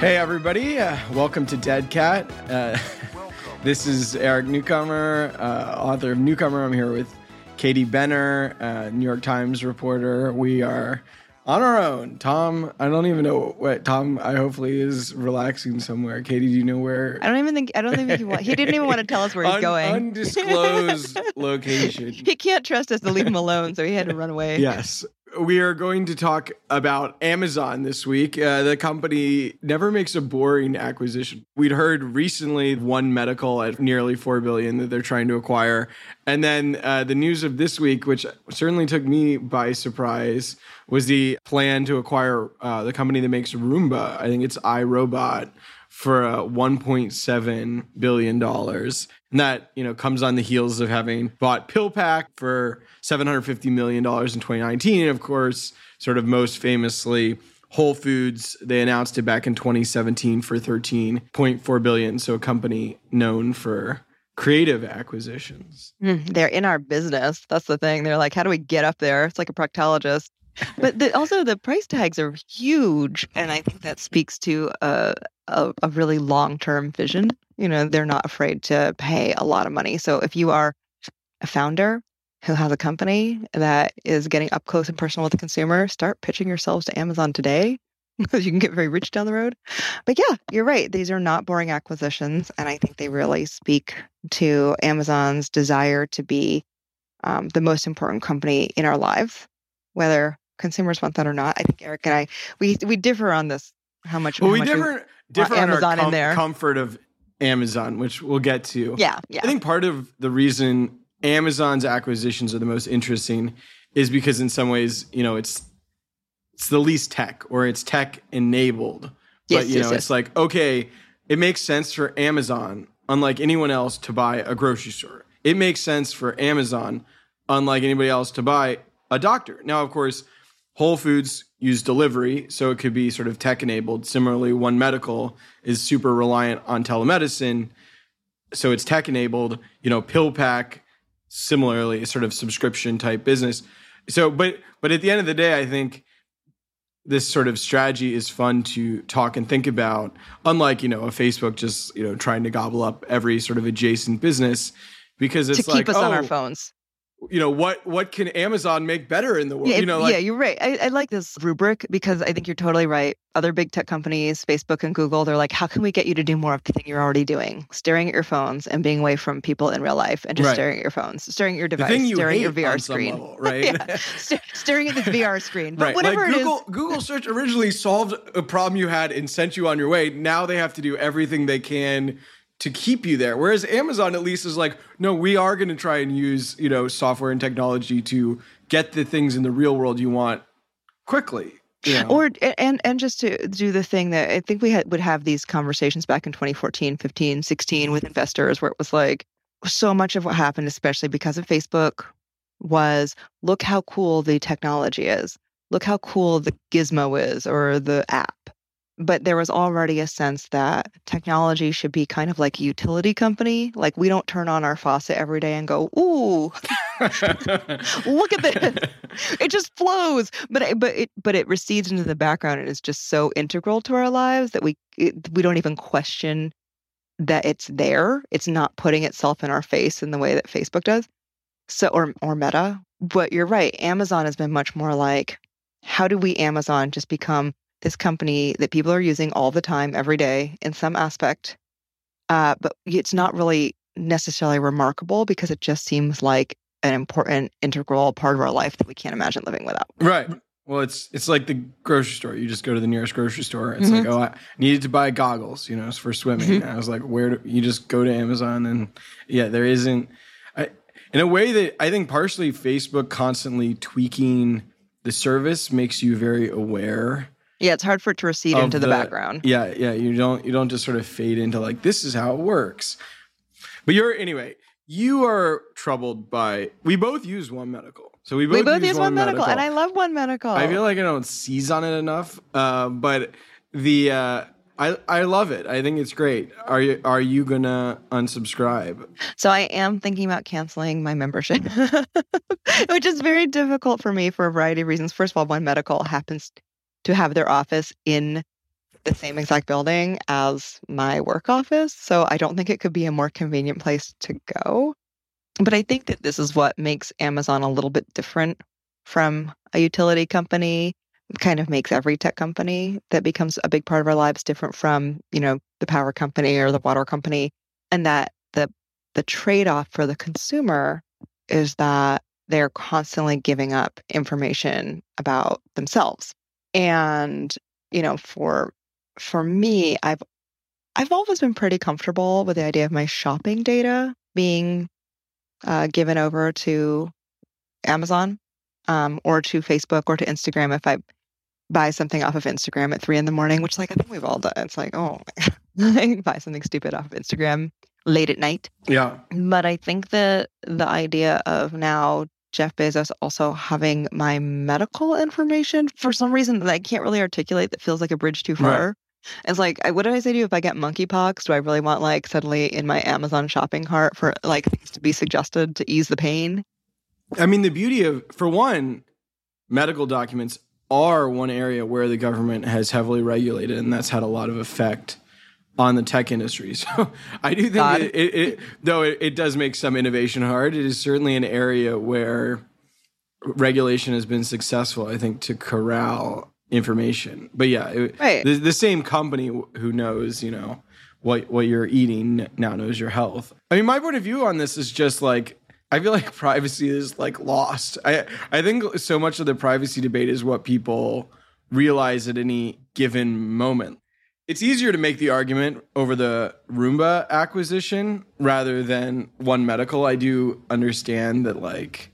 Hey, everybody. Uh, welcome to Dead Cat. Uh, this is Eric Newcomer, uh, author of Newcomer. I'm here with Katie Benner, uh, New York Times reporter. We are on our own. Tom, I don't even know what Tom. I hopefully is relaxing somewhere. Katie, do you know where? I don't even think. I don't think he want. He didn't even want to tell us where he's Un- going. Undisclosed location. he can't trust us to leave him alone, so he had to run away. Yes. We are going to talk about Amazon this week. Uh, the company never makes a boring acquisition. We'd heard recently One Medical at nearly four billion that they're trying to acquire, and then uh, the news of this week, which certainly took me by surprise, was the plan to acquire uh, the company that makes Roomba. I think it's iRobot for uh, 1.7 billion dollars and that you know comes on the heels of having bought PillPack for 750 million dollars in 2019 and of course sort of most famously Whole Foods they announced it back in 2017 for 13.4 billion so a company known for creative acquisitions Mm, they're in our business. That's the thing. They're like, how do we get up there? It's like a proctologist. But the, also, the price tags are huge, and I think that speaks to a a, a really long term vision. You know, they're not afraid to pay a lot of money. So if you are a founder who has a company that is getting up close and personal with the consumer, start pitching yourselves to Amazon today because you can get very rich down the road. But yeah, you're right. These are not boring acquisitions. And I think they really speak to Amazon's desire to be um, the most important company in our lives, whether consumers want that or not. I think Eric and I, we, we differ on this. How much? well how we much differ differ on Amazon our in there. comfort of Amazon which we'll get to yeah, yeah. I think part of the reason Amazon's acquisitions are the most interesting is because in some ways, you know, it's it's the least tech or it's tech enabled. Yes, but you yes, know, yes. it's like, okay, it makes sense for Amazon, unlike anyone else, to buy a grocery store. It makes sense for Amazon, unlike anybody else, to buy a doctor. Now, of course, Whole Foods use delivery, so it could be sort of tech enabled. Similarly, One Medical is super reliant on telemedicine, so it's tech enabled. You know, PillPack, similarly, sort of subscription type business. So, but but at the end of the day, I think this sort of strategy is fun to talk and think about. Unlike you know a Facebook just you know trying to gobble up every sort of adjacent business because it's to keep like us on our oh, phones. You know what what can Amazon make better in the world? Yeah, you know, like yeah, you're right. I, I like this rubric because I think you're totally right. Other big tech companies, Facebook and Google, they're like, how can we get you to do more of the thing you're already doing? Staring at your phones and being away from people in real life and just Right. staring at your phones, staring at your the device, you staring at your VR screen. level, right? yeah, st- staring at this VR screen. But Right. whatever like it is, Google, Google search originally solved a problem you had and sent you on your way. Now they have to do everything they can to keep you there. Whereas Amazon at least is like, no, we are going to try and use, you know, software and technology to get the things in the real world you want quickly. you know? or and and just to do the thing that I think we had, would have these conversations back in 2014, 15, 16 with investors where it was like so much of what happened especially because of Facebook was look how cool the technology is. Look how cool the gizmo is or the app. But there was already a sense that technology should be kind of like a utility company. Like we don't turn on our faucet every day and go, "Ooh, look at this." it just flows but it, but it but it recedes into the background and is just so integral to our lives that we it, we don't even question that it's there it's not putting itself in our face in the way that facebook does so or or meta but you're right amazon has been much more like how do we amazon just become this company that people are using all the time every day in some aspect uh, but it's not really necessarily remarkable because it just seems like an important integral part of our life that we can't imagine living without. right. Well, it's it's like the grocery store. You just go to the nearest grocery store. It's Mhm. like, oh, I needed to buy goggles, you know, for swimming. Mhm. And I was like, where do you just go to Amazon and yeah, there isn't. I, in a way that I think partially Facebook constantly tweaking the service makes you very aware. Yeah, it's hard for it to recede into the, background. Yeah, yeah. You don't you don't just sort of fade into like this is how it works. But you're anyway. You are troubled by. We both use One Medical, so we both, We both use use one medical, and I love one medical. I feel like I don't seize on it enough, uh, but the uh, I I love it. I think it's great. Are you are you gonna unsubscribe? so I am thinking about canceling my membership, which is very difficult for me for a variety of reasons. First of all, one medical happens to have their office in the same exact building as my work office. So I don't think it could be a more convenient place to go. But I think that this is what makes Amazon a little bit different from a utility company. Kind of makes every tech company that becomes a big part of our lives different from, you know, the power company or the water company. And that the the trade-off for the consumer is that they're constantly giving up information about themselves. And, you know, for for me, I've I've always been pretty comfortable with the idea of my shopping data being uh, given over to Amazon um, or to Facebook or to Instagram if I buy something off of Instagram at three in the morning, which like I think we've all done. It's like, oh, I buy something stupid off of Instagram late at night. Yeah. But I think that the idea of now Jeff Bezos also having my medical information for some reason that I can't really articulate that feels like a bridge too far. Right. It's like, what do I say to you if I get monkeypox? Do I really want like suddenly in my Amazon shopping cart for like things to be suggested to ease the pain? I mean, the beauty of, for one, medical documents are one area where the government has heavily regulated, and that's had a lot of effect on the tech industry. So I do think it, it, it, though it, it does make some innovation hard. It is certainly an area where regulation has been successful. I think to corral information. But yeah, right. the, the same company who knows, you know, what what you're eating now knows your health. I mean, my point of view on this is just like I feel like privacy is like lost. I I think so much of the privacy debate is what people realize at any given moment it's easier to make the argument over the Roomba acquisition rather than One Medical. I do understand that like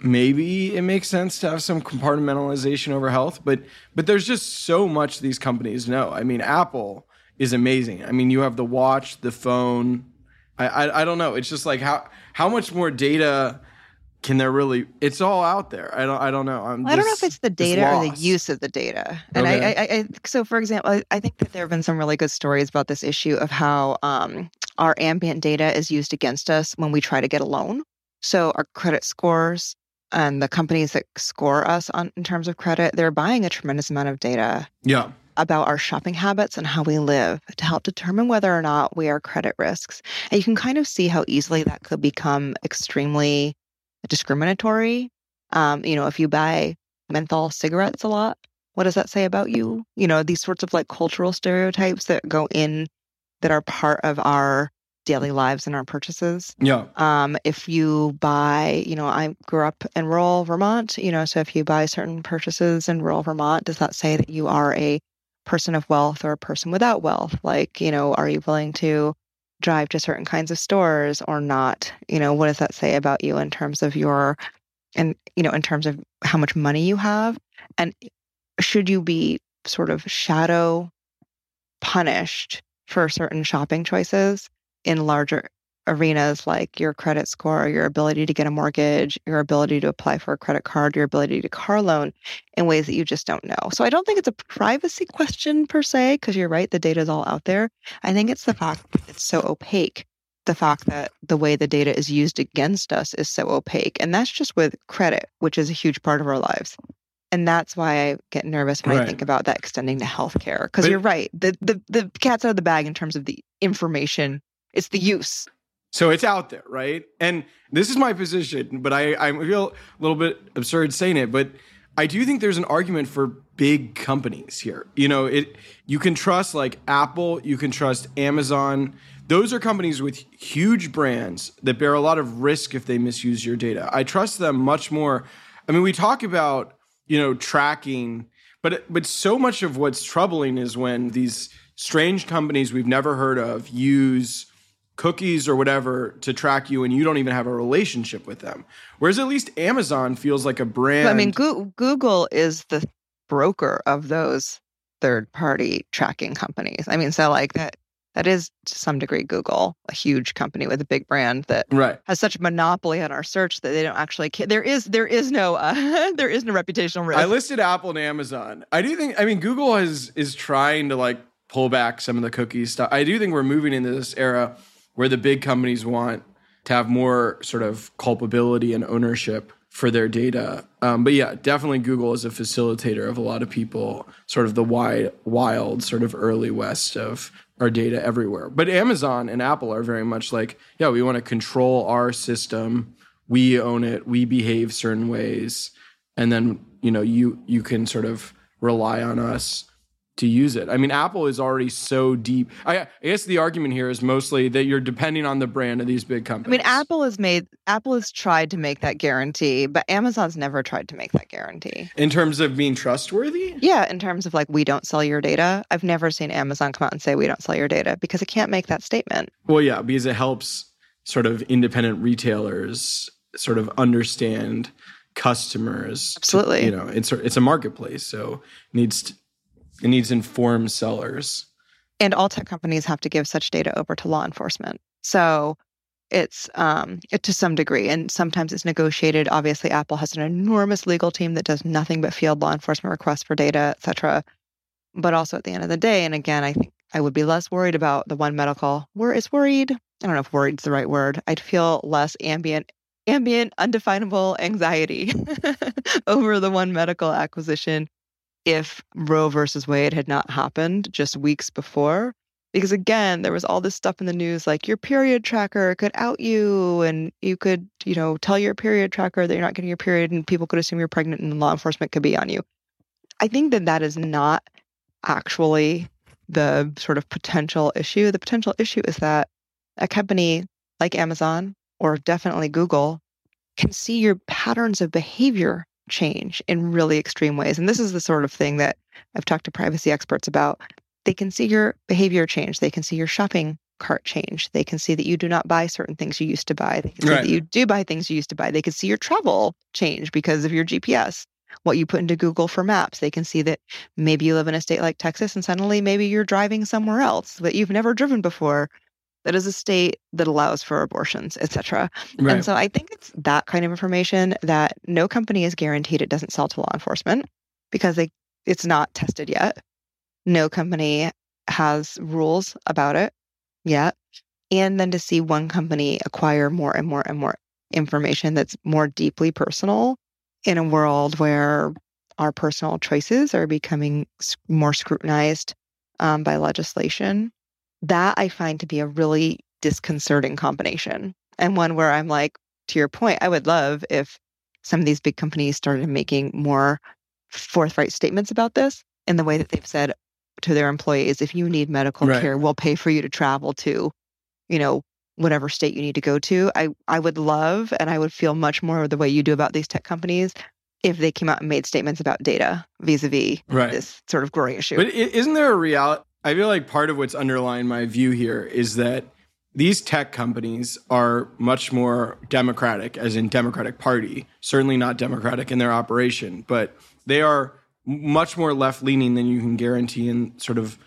maybe it makes sense to have some compartmentalization over health, but but there's just so much these companies know. I mean, Apple is amazing. I mean, you have the watch, the phone. I I, I don't know. It's just like how how much more data can there really it's all out there. I don't i don't know. I'm i don't know if it's the data or the use of the data. And okay. I, I, I so for example I, I, think that there have been some really good stories about this issue of how um, our ambient data is used against us when we try to get a loan. So our credit scores and the companies that score us on in terms of credit they're buying a tremendous amount of data yeah. about our shopping habits and how we live to help determine whether or not we are credit risks. And you can kind of see how easily that could become extremely discriminatory. Um, you know, if you buy menthol cigarettes a lot, what does that say about you? You know, these sorts of like cultural stereotypes that go in that are part of our daily lives and our purchases. Yeah. Um, if you buy, you know, I grew up in rural Vermont, you know, so if you buy certain purchases in rural Vermont, does that say that you are a person of wealth or a person without wealth? Like, you know, are you willing to drive to certain kinds of stores or not you know what does that say about you in terms of your and you know in terms of how much money you have? And should you be sort of shadow punished for certain shopping choices in larger arenas like your credit score, your ability to get a mortgage, your ability to apply for a credit card, your ability to car loan in ways that you just don't know. So I don't think it's a privacy question per se, because you're right, the data is all out there. I think it's the fact that it's so opaque. The fact that the way the data is used against us is so opaque. And that's just with credit, which is a huge part of our lives. And that's why I get nervous when right. I think about that extending to healthcare. Because you're right. The, the the cat's out of the bag in terms of the information. It's the use so it's out there, right? And this is my position, but I, I feel a little bit absurd saying it, but I do think there's an argument for big companies here. You know, it you can trust like Apple, you can trust Amazon. Those are companies with huge brands that bear a lot of risk if they misuse your data. I trust them much more. I mean, we talk about, you know, tracking, but but so much of what's troubling is when these strange companies we've never heard of use cookies or whatever to track you and you don't even have a relationship with them. Whereas at least Amazon feels like a brand. I mean, Go- Google is the broker of those third party tracking companies. I mean, so like that that is to some degree Google, a huge company with a big brand that right. has such a monopoly on our search that they don't actually care. There is there is no uh, there is no reputational risk. I listed Apple and Amazon. I do think I mean Google has is trying to like pull back some of the cookies stuff. I do think we're moving into this era where the big companies want to have more sort of culpability and ownership for their data. Um, but yeah, definitely Google is a facilitator of a lot of people, sort of the wide, wild, sort of early west of our data everywhere. But Amazon and Apple are very much like, yeah, we want to control our system. We own it. We behave certain ways, and then you know you you can sort of rely on us to use it. I mean, Apple is already so deep. I, I, guess the argument here is mostly that you're depending on the brand of these big companies. I mean, Apple has made Apple has tried to make that guarantee, but Amazon's never tried to make that guarantee. In terms of being trustworthy? Yeah, in terms of like we don't sell your data. I've never seen Amazon come out and say we don't sell your data because it can't make that statement. Well, yeah, because it helps sort of independent retailers sort of understand customers. Absolutely. To, you know, it's it's a marketplace, so needs to, it needs informed sellers. And all tech companies have to give such data over to law enforcement. So it's um, it, to some degree, and sometimes it's negotiated. Obviously, Apple has an enormous legal team that does nothing but field law enforcement requests for data, et cetera. But also at the end of the day, and again, I think I would be less worried about the one medical. Where is worried? I don't know if worried is the right word. I'd feel less ambient, ambient, undefinable anxiety over the one medical acquisition if Roe versus Wade had not happened just weeks before. Because again, there was all this stuff in the news like your period tracker could out you, and you could, you know, tell your period tracker that you're not getting your period, and people could assume you're pregnant, and law enforcement could be on you. I think that that is not actually the sort of potential issue. The potential issue is that a company like Amazon or definitely Google can see your patterns of behavior change in really extreme ways. And this is the sort of thing that I've talked to privacy experts about. They can see your behavior change, they can see your shopping cart change. They can see that you do not buy certain things you used to buy. They can see right. that you do buy things you used to buy. They can see your travel change because of your GPS, what you put into Google for maps. They can see that maybe you live in a state like Texas and suddenly maybe you're driving somewhere else that you've never driven before that is a state that allows for abortions, etc. Right. And so I think it's that kind of information that no company is guaranteed it doesn't sell to law enforcement because they it's not tested yet. No company has rules about it yet. And then to see one company acquire more and more and more information that's more deeply personal in a world where our personal choices are becoming more scrutinized um, by legislation that I find to be a really disconcerting combination and one where I'm like, to your point, I would love if some of these big companies started making more forthright statements about this in the way that they've said to their employees, if you need medical right. care, we'll pay for you to travel to, you know, whatever state you need to go to. I, I would love and I would feel much more the way you do about these tech companies if they came out and made statements about data vis-a-vis right. this sort of growing issue. But isn't there a reality? I feel like part of what's underlying my view here is that these tech companies are much more democratic, as in Democratic Party, certainly not democratic in their operation, but they are much more left leaning than you can guarantee in sort of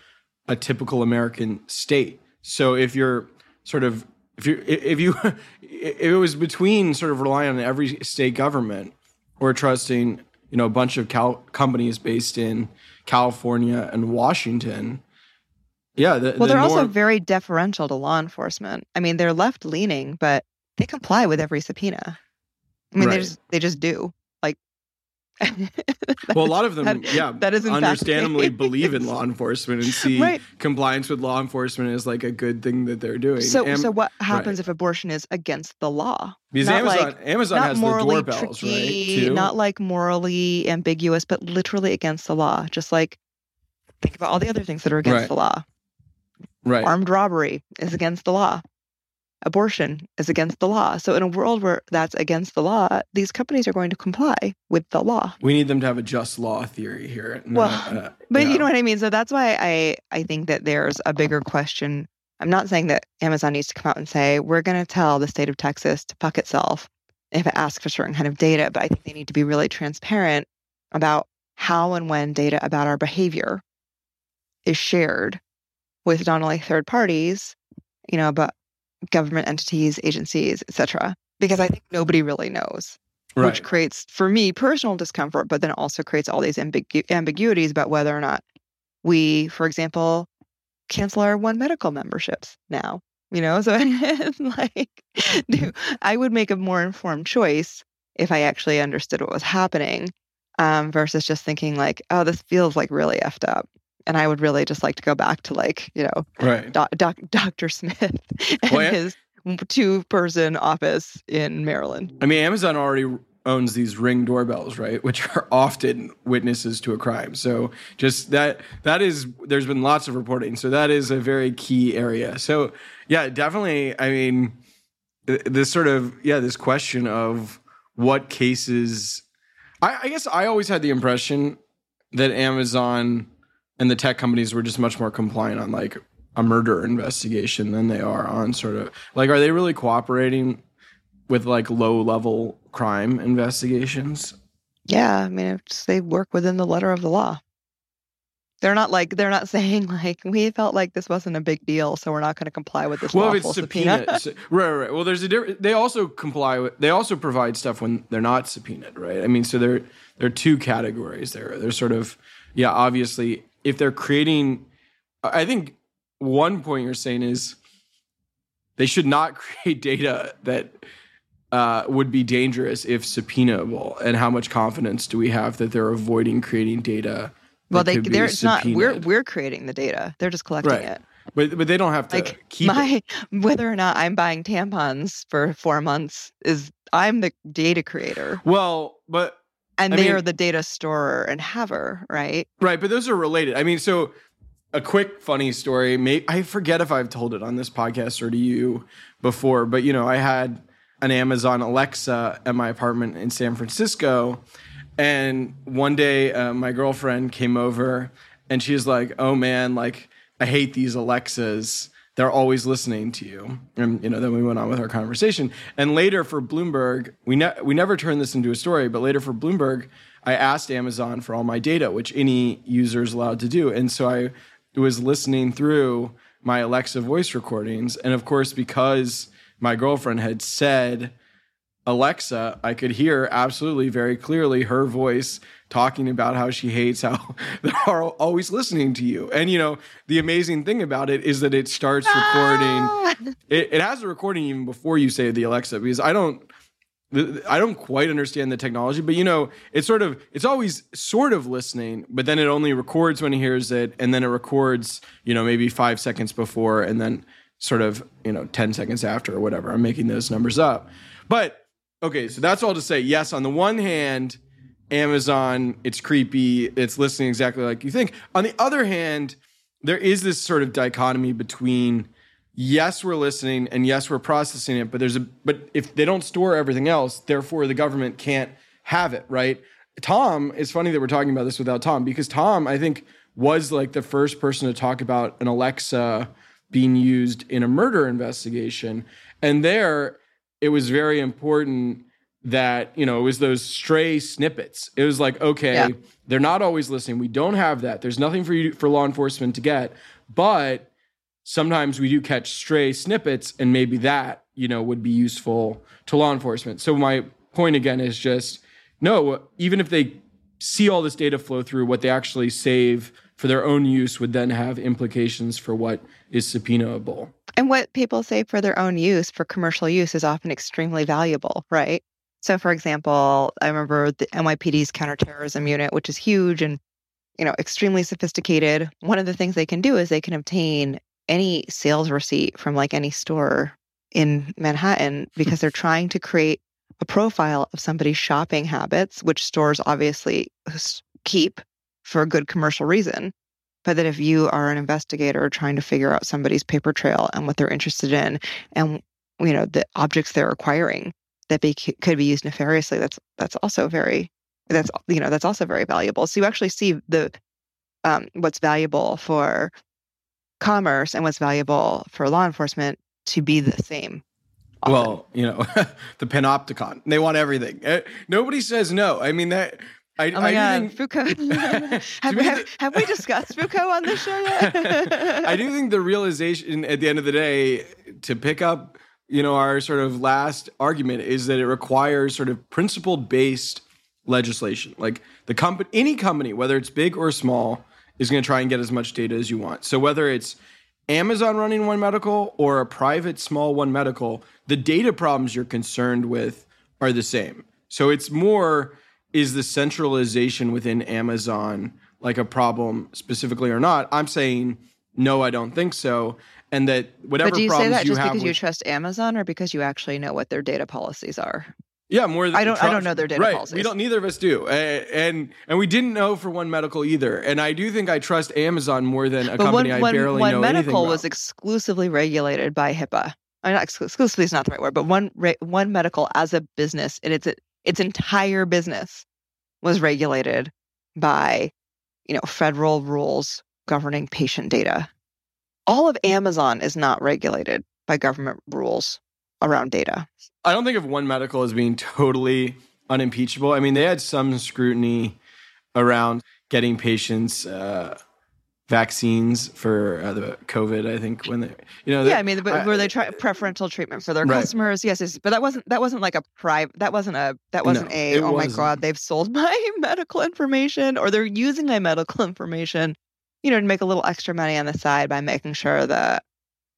a typical American state. So if you're sort of if you if you if it was between sort of relying on every state government or trusting you know a bunch of cal- companies based in California and Washington, yeah. The, well, the they're more... also very deferential to law enforcement. I mean, they're left leaning, but they comply with every subpoena. I mean, right. they just they just do. Like, well, a lot of them, that, yeah, that is understandably believe in law enforcement and see right. compliance with law enforcement as like a good thing that they're doing. So, Am- so what happens right. if abortion is against the law? Because not Amazon, like, Amazon has the doorbells, tricky, right? Too? Not like morally ambiguous, but literally against the law. Just like think about all the other things that are against the law. Right. Armed robbery is against the law. Abortion is against the law. So, in a world where that's against the law, these companies are going to comply with the law. We need them to have a just law theory here. Not, well, uh, but you know what I mean. So that's why I I think that there's a bigger question. I'm not saying that Amazon needs to come out and say we're going to tell the state of Texas to puck itself if it asks for certain kind of data, but I think they need to be really transparent about how and when data about our behavior is shared with not only third parties, you know, but government entities, agencies, etc. Because I think nobody really knows, right. which creates for me personal discomfort, but then also creates all these ambigu- ambiguities about whether or not we, for example, cancel our one medical memberships now. You know, so like, I would make a more informed choice if I actually understood what was happening um, versus just thinking like, oh, this feels like really effed up. And I would really just like to go back to like, you know, right. doc, doc, Dr. Smith oh, and well, yeah. his two person office in Maryland. I mean, Amazon already owns these ring doorbells, right? Which are often witnesses to a crime. So just that that is there's been lots of reporting. So that is a very key area. So yeah, definitely. I mean, this sort of yeah, this question of what cases. I, I guess I always had the impression that Amazon and the tech companies were just much more compliant on like a murder investigation than they are on sort of like are they really cooperating with like low level crime investigations. Yeah, I mean, they work within the letter of the law. They're not like they're not saying like we felt like this wasn't a big deal, so we're not going to comply with this well, lawful subpoena. subpoena. right, right. Well, there's a different. They also comply with. They also provide stuff when they're not subpoenaed, right? I mean, so there there are two categories there. They're sort of yeah. Obviously, if they're creating, I think one point you're saying is they should not create data that uh, would be dangerous if subpoenaable, and how much confidence do we have that they're avoiding creating data? Well, they they're it's not we're we're creating the data; they're just collecting right. it. But but they don't have to like keep my it. whether or not I'm buying tampons for four months is I'm the data creator. Well, but and I they mean, are the data storer and haver, right? Right, but those are related. I mean, so a quick funny story. May I forget if I've told it on this podcast or to you before, but you know, I had an Amazon Alexa at my apartment in San Francisco. And one day, uh, my girlfriend came over and she's like, Oh man, like, I hate these Alexas. They're always listening to you. And, you know, then we went on with our conversation. And later for Bloomberg, we, ne- we never turned this into a story, but later for Bloomberg, I asked Amazon for all my data, which any user is allowed to do. And so I was listening through my Alexa voice recordings. And of course, because my girlfriend had said Alexa, I could hear absolutely very clearly her voice talking about how she hates how they're always listening to you. And you know, the amazing thing about it is that it starts recording. It, it has a recording even before you say the Alexa because I don't. I don't quite understand the technology, but you know, it's sort of it's always sort of listening, but then it only records when it hears it, and then it records, you know, maybe five seconds before, and then sort of, you know, 10 seconds after or whatever. I'm making those numbers up. But okay, so that's all to say, yes, on the one hand, Amazon, it's creepy, it's listening exactly like you think. On the other hand, there is this sort of dichotomy between yes, we're listening and yes, we're processing it, but there's a but if they don't store everything else, therefore the government can't have it, right? Tom, it's funny that we're talking about this without Tom because Tom, I think, was like the first person to talk about an Alexa being used in a murder investigation. And there, it was very important that, you know, it was those stray snippets. It was like, okay, yeah. they're not always listening. We don't have that. There's nothing for you for law enforcement to get. But sometimes we do catch stray snippets, and maybe that, you know, would be useful to law enforcement. So my point again is just no, even if they see all this data flow through, what they actually save for their own use would then have implications for what is subpoenaable. And what people say for their own use, for commercial use, is often extremely valuable, right? So, for example, I remember the NYPD's counterterrorism unit, which is huge and you know extremely sophisticated. One of the things they can do is they can obtain any sales receipt from like any store in Manhattan hmm. because they're trying to create a profile of somebody's shopping habits, which stores obviously uh, keep for a good commercial reason. But that if you are an investigator trying to figure out somebody's paper trail and what they're interested in and you know the objects they're acquiring that be, could be used nefariously that's that's also very that's you know that's also very valuable so you actually see the um, what's valuable for commerce and what's valuable for law enforcement to be the same Often. Well, you know, the panopticon. They want everything. Eh, nobody says no. I mean that I, oh my I God, think, Foucault. have, we, have, have, we discussed Foucault on this show yet? I do think the realization at the end of the day to pick up, you know, our sort of last argument is that it requires sort of principled based legislation. Like the company, any company, whether it's big or small, is going to try and get as much data as you want. So whether it's Amazon running One Medical or a private small One Medical, the data problems you're concerned with are the same So it's more is the centralization within Amazon like a problem specifically or not? I'm saying no, I don't think so. And that whatever but do you problems say that you just have because with, you trust Amazon or because you actually know what their data policies are? Yeah, more. Than I don't- I don't know their data right. policies. We don't. Neither of us do, and and we didn't know for One Medical either. And I do think I trust Amazon more than a but one, company I one, barely one know anything medical was exclusively regulated by HIPAA. I mean, not exclusively is not the right word, but one one medical as a business and its its entire business was regulated by you know federal rules governing patient data. All of Amazon is not regulated by government rules around data. I don't think of One Medical as being totally unimpeachable. I mean, they had some scrutiny around getting patients uh, vaccines for uh, the COVID. I think when they, you know, yeah, I mean, but were they try preferential treatment for their Right. customers? Yes, yes, but that wasn't that wasn't like a private. That wasn't a that wasn't No, a. Oh my wasn't. god, they've sold my medical information, or they're using my medical information, you know, to make a little extra money on the side by making sure that,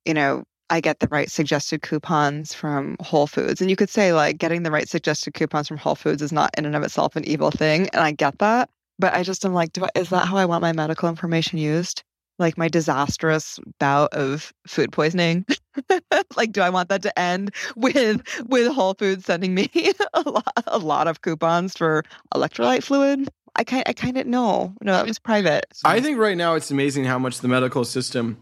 you know, I get the right suggested coupons from Whole Foods. And you could say like getting the right suggested coupons from Whole Foods is not in and of itself an evil thing, and I get that. But I just am like, do I, is that how I want my medical information used? Like my disastrous bout of food poisoning. like, do I want that to end with with Whole Foods sending me a lot, a lot of coupons for electrolyte fluid? I kind I kind of no, no, that was private. I think right now it's amazing how much the medical system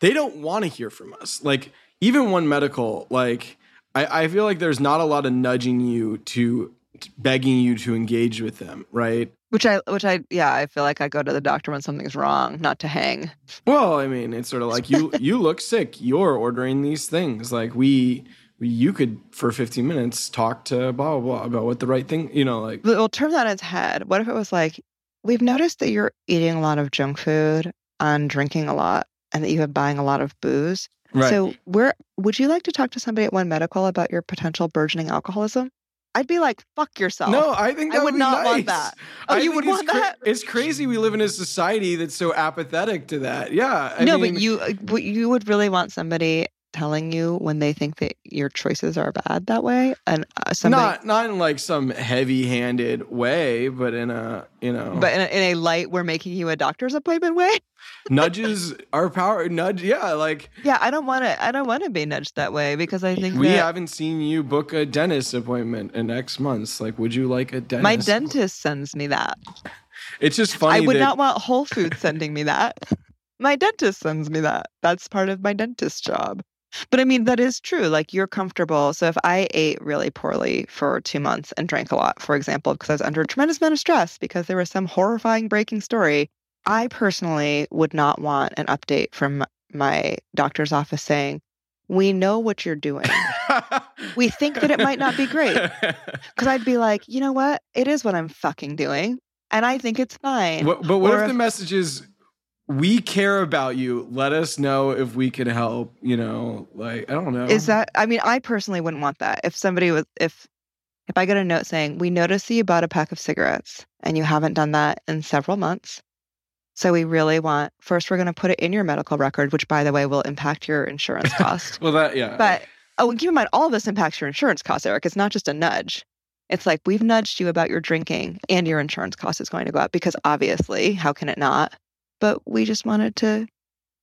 they don't want to hear from us. Like even one medical, like I, I feel like there's not a lot of nudging you to begging you to engage with them, right? which I which I yeah, I feel like I go to the doctor when something's wrong, not to hang. Well, I mean, it's sort of like you you look sick. You're ordering these things. Like we you could for 15 minutes talk to blah blah blah about what the right thing. You know, like We'll turn that on its head. What if it was like, we've noticed that you're eating a lot of junk food and drinking a lot, and that you have buying a lot of booze. right. So, where would you like to talk to somebody at One Medical about your potential burgeoning alcoholism? I'd be like, fuck yourself. no, I think I would be not want that. Oh, I you would want that? It's crazy we live in a society that's so apathetic to that. Yeah. I no, mean, but you uh, but you would really want somebody telling you when they think that your choices are bad that way, and uh, somebody, not not in like some heavy-handed way, but in a you know, but in a, in a light, we're making you a doctor's appointment way. nudges are power. Nudge, yeah. Like Yeah, I don't want to. I don't want to be nudged that way because I think we that haven't seen you book a dentist appointment in X months. Like, would you like a dentist? my dentist sends me that. It's just funny. I would that, not want Whole Foods sending me that. My dentist sends me that. That's part of my dentist job. But I mean, that is true. Like, you're comfortable. So, if I ate really poorly for two months and drank a lot, for example, because I was under a tremendous amount of stress because there was some horrifying breaking story, I personally would not want an update from my doctor's office saying, We know what you're doing. We think that it might not be great. Because I'd be like, you know what? It is what I'm fucking doing. And I think it's fine. What- but what if if- the message is, we care about you. Let us know if we can help. You know, like I don't know. Is that I mean, I personally wouldn't want that. If somebody was if if I get a note saying, We noticed that you bought a pack of cigarettes and you haven't done that in several months. So we really want first we're gonna put it in your medical record, which by the way will impact your insurance cost. Well, that yeah. but oh and keep in mind all of this impacts your insurance costs, Eric. It's not just a nudge. It's like we've nudged you about your drinking and your insurance cost is going to go up because obviously, how can it not? But we just wanted to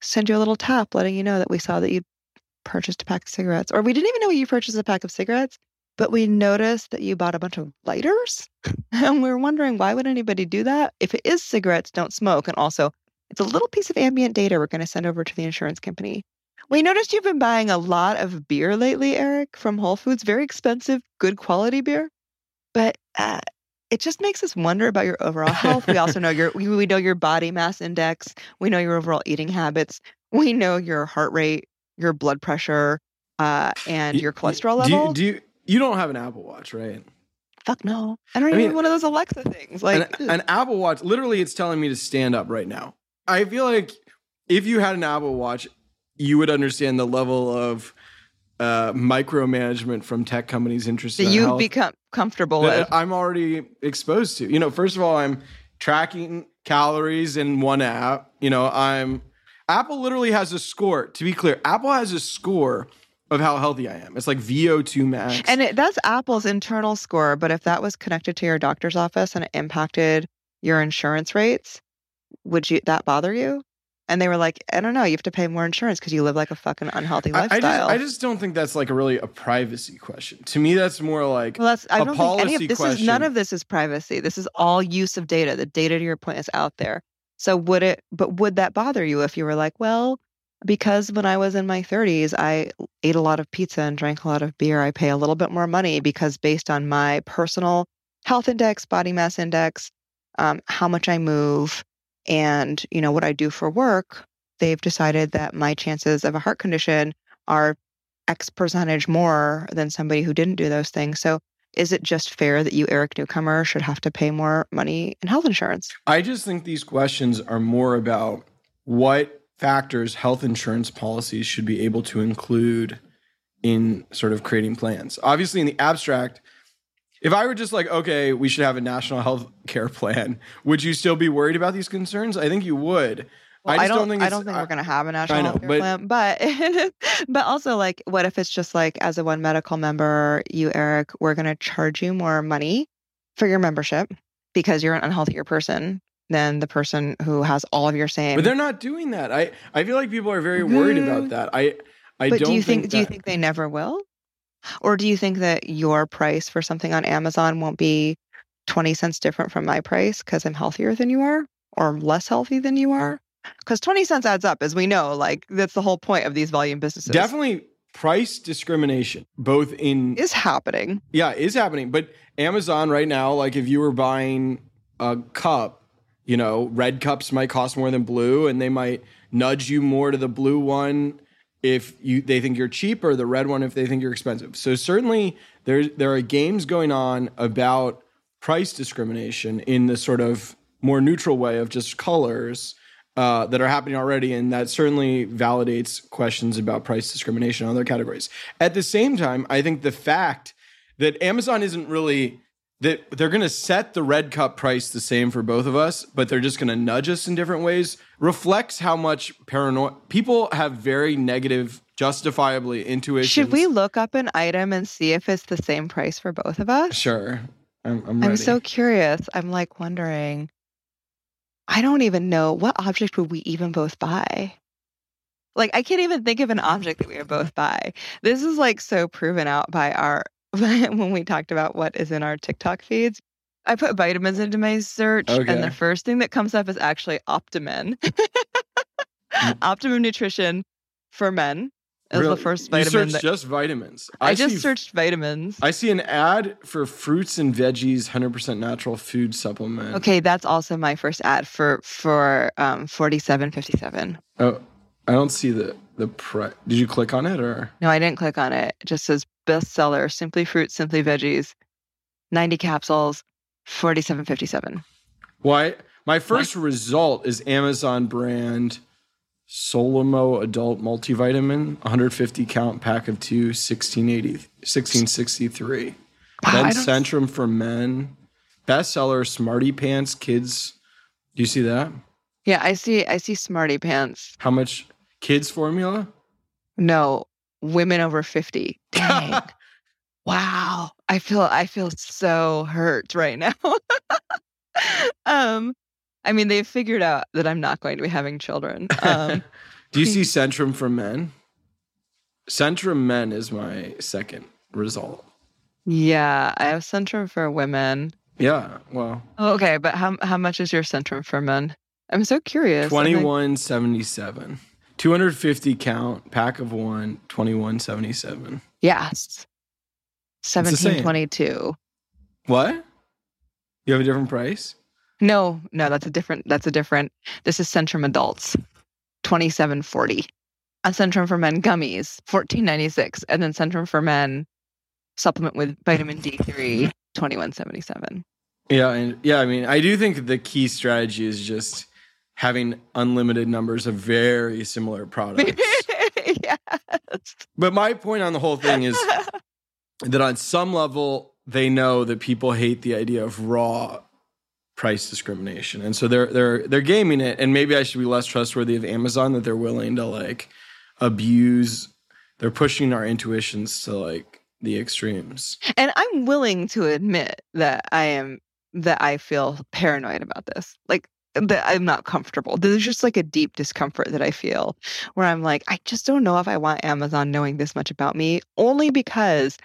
send you a little tap letting you know that we saw that you purchased a pack of cigarettes. Or we didn't even know you purchased a pack of cigarettes, but we noticed that you bought a bunch of lighters. and we are wondering why would anybody do that? If it is cigarettes, don't smoke. And also, it's a little piece of ambient data we're going to send over to the insurance company. We noticed you've been buying a lot of beer lately, Eric, from Whole Foods. Very expensive, good quality beer. But uh, it just makes us wonder about your overall health. We also know your we, we know your body mass index. We know your overall eating habits. We know your heart rate, your blood pressure, uh, and your cholesterol do you- level. Do you, you don't have an Apple Watch, right? Fuck no. I don't I even mean- have one of those Alexa things. Like an, an Apple Watch, literally, it's telling me to stand up right now. I feel like if you had an Apple Watch, you would understand the level of uh, micromanagement from tech companies interested that in you health become comfortable with. I'm already exposed to. You know, first of all, I'm tracking calories in one app. You know, I'm Apple literally has a score. To be clear, Apple has a score of how healthy I am. It's like VO2 max. And it, that's Apple's internal score. But if that was connected to your doctor's office and it impacted your insurance rates, would you that bother you? And they were like, I don't know, you have to pay more insurance because you live like a fucking unhealthy I, I lifestyle. just, I just don't think that's like a really a privacy question. To me, that's more like well, that's I a don't think any of this is none of this is privacy. This is all use of data. The data to your point is out there. So would it but would that bother you if you were like, well, because when I was in my 30s, I ate a lot of pizza and drank a lot of beer, I pay a little bit more money because based on my personal health index, body mass index, um, how much I move, and you know what I do for work, they've decided that my chances of a heart condition are X percentage more than somebody who didn't do those things. So is it just fair that you, Eric Newcomer, should have to pay more money in health insurance? I just think these questions are more about what factors health insurance policies should be able to include in sort of creating plans. Obviously, in the abstract, if I were just like, okay, we should have a national health care plan, would you still be worried about these concerns? I think you would. Well, I I, just don't, think I don't think I- we're going to have a national know, health care but- plan, but but also like, what if it's just like, as a one medical member, you Eric, we're going to charge you more money for your membership because you're an unhealthier person than the person who has all of your same. But they're not doing that. I, I feel like people are very worried about Mm. that. I I but don't do you think, do you think they never will, or do you think that your price for something on Amazon won't be twenty cents different from my price because I'm healthier than you are, or less healthy than you are? Because twenty cents adds up, as we know. Like that's the whole point of these volume businesses. definitely price discrimination both in is happening. Yeah, is happening. But Amazon right now, like if you were buying a cup, you know, red cups might cost more than blue, and they might nudge you more to the blue one if you they think you're cheap or the red one if they think you're expensive. So certainly there there are games going on about price discrimination in the sort of more neutral way of just colors. Uh, that are happening already, and that certainly validates questions about price discrimination in other categories. At the same time, I think the fact that Amazon isn't really that they're going to set the red cup price the same for both of us, but they're just going to nudge us in different ways reflects how much paranoia people have very negative, justifiably intuition. Should we look up an item and see if it's the same price for both of us? Sure, I'm. I'm, I'm so curious. I'm like wondering. I don't even know what object would we even both buy. Like I can't even think of an object that we would both buy. This is like so proven out by our when we talked about what is in our TikTok feeds. I put vitamins into my search, Okay. and the first thing that comes up is actually Optimen. Mm. Optimum nutrition for men is Really? the first You vitamin searched that just vitamins. I, just see- searched vitamins. I see an ad for fruits and veggies, hundred percent natural food supplement. Okay, that's also my first ad for for um forty seven fifty seven. Oh, I don't see the the price. Did you click on it or? No, I didn't click on it. It just says bestseller, simply fruit, simply veggies, ninety capsules, forty seven fifty seven. Why? My first result is Amazon brand Solimo Adult Multivitamin, 150 count pack of two, 1680, 1663. Wow, then Centrum for men, bestseller Smarty Pants Kids. Do you see that? Yeah, I see. I see Smarty Pants. How much kids formula? No, women over fifty. Dang. wow. I feel. I feel so hurt right now. um, I mean, they've figured out that I'm not going to be having children. Um, Do you see Centrum for men? Centrum men is my second result. yeah, I have Centrum for women. Yeah, well, Oh, okay, but how how much is your Centrum for men? I'm so curious. I'm like- 2177. 250 count, pack of one, 2177. Yes. 1722. What? You have a different price? No, no, that's a different that's a different. This is Centrum Adults. 2740. A Centrum for Men gummies, 1496, and then Centrum for Men supplement with vitamin D3, 2177. Yeah, and yeah, I mean, I do think the key strategy is just having unlimited numbers of very similar products. yes. but my point on the whole thing is that on some level they know that people hate the idea of raw price discrimination and so they're they're they're gaming it and maybe I should be less trustworthy of Amazon that they're willing to like abuse they're pushing our intuitions to like the extremes. And I'm willing to admit that I am that I feel paranoid about this. Like that I'm not comfortable. There's just like a deep discomfort that I feel where I'm like, I just don't know if I want Amazon knowing this much about me, only because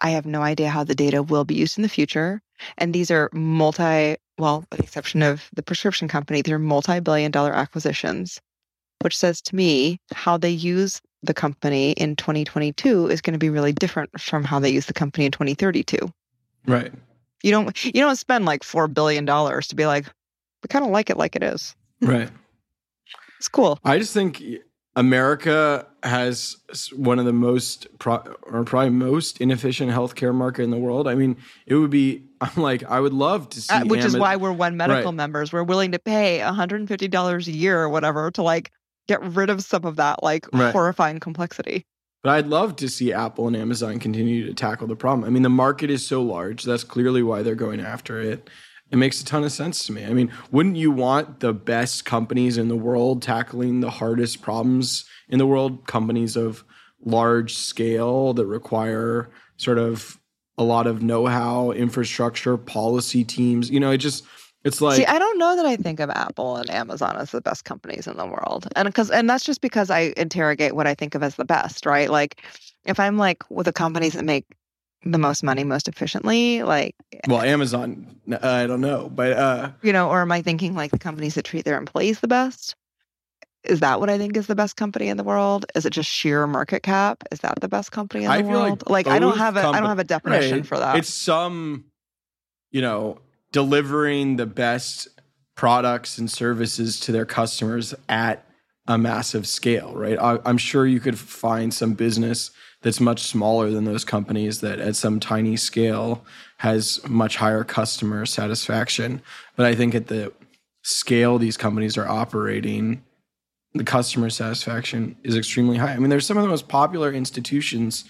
I have no idea how the data will be used in the future. And these are multi, well, with the exception of the prescription company, they're multi billion dollar acquisitions, which says to me how they use the company in 2022 is going to be really different from how they use the company in 2032. Right. You don't you don't spend like 4 billion dollars to be like we kind of like it like it is. Right. It's cool. I just think America has one of the most pro- or probably most inefficient healthcare market in the world. I mean, it would be I'm like I would love to see uh, which is why we're one medical Right. members. We're willing to pay $150 a year or whatever to like get rid of some of that like Right. horrifying complexity. But I'd love to see Apple and Amazon continue to tackle the problem. I mean, the market is so large. That's clearly why they're going after it. It makes a ton of sense to me. I mean, wouldn't you want the best companies in the world tackling the hardest problems in the world? Companies of large scale that require sort of a lot of know how, infrastructure, policy teams. You know, it just, it's like, See, I don't know that I think of Apple and Amazon as the best companies in the world. And because and that's just because I interrogate what I think of as the best, right? Like if I'm like with the companies that make the most money most efficiently, like well, Amazon, uh, I don't know. But, uh, you know, or am I thinking like the companies that treat their employees the best? Is that what I think is the best company in the world? Is it just sheer market cap? Is that the best company in I the feel like world? Like, I don't have a I compa- don't have a definition Right. for that. It's some, you know, delivering the best products and services to their customers at a massive scale, right? I, I'm sure you could find some business that's much smaller than those companies that at some tiny scale has much higher customer satisfaction. But I think at the scale these companies are operating, the customer satisfaction is extremely high. I mean, there's some of the most popular institutions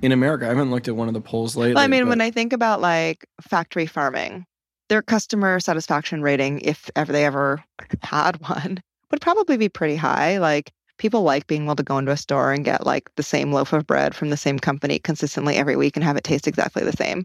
in America. I haven't looked at one of the polls lately. Well, I mean, when I think about like factory farming, their customer satisfaction rating, if ever they ever had one, would probably be pretty high. Like people like being able to go into a store and get like the same loaf of bread from the same company consistently every week and have it taste exactly the same.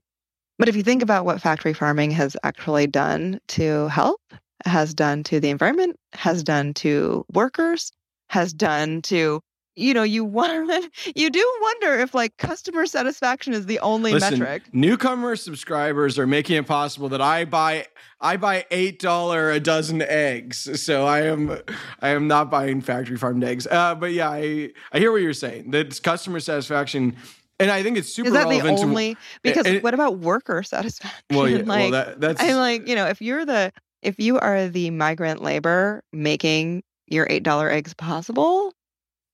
But if you think about what factory farming has actually done to health, has done to the environment, has done to workers, has done to you know, you wonder, you do wonder if like customer satisfaction is the only Listen, metric. newcomer subscribers are making it possible that I buy I buy eight dollar a dozen eggs. So I am I am not buying factory farmed eggs. Uh, but yeah, I I hear what you're saying. That customer satisfaction, and I think it's super Is that the only? Because and- what about worker satisfaction? to, well, yeah, like, well that, that's I'm like, you know, if you're the if you are the migrant labor making your eight dollar eggs possible,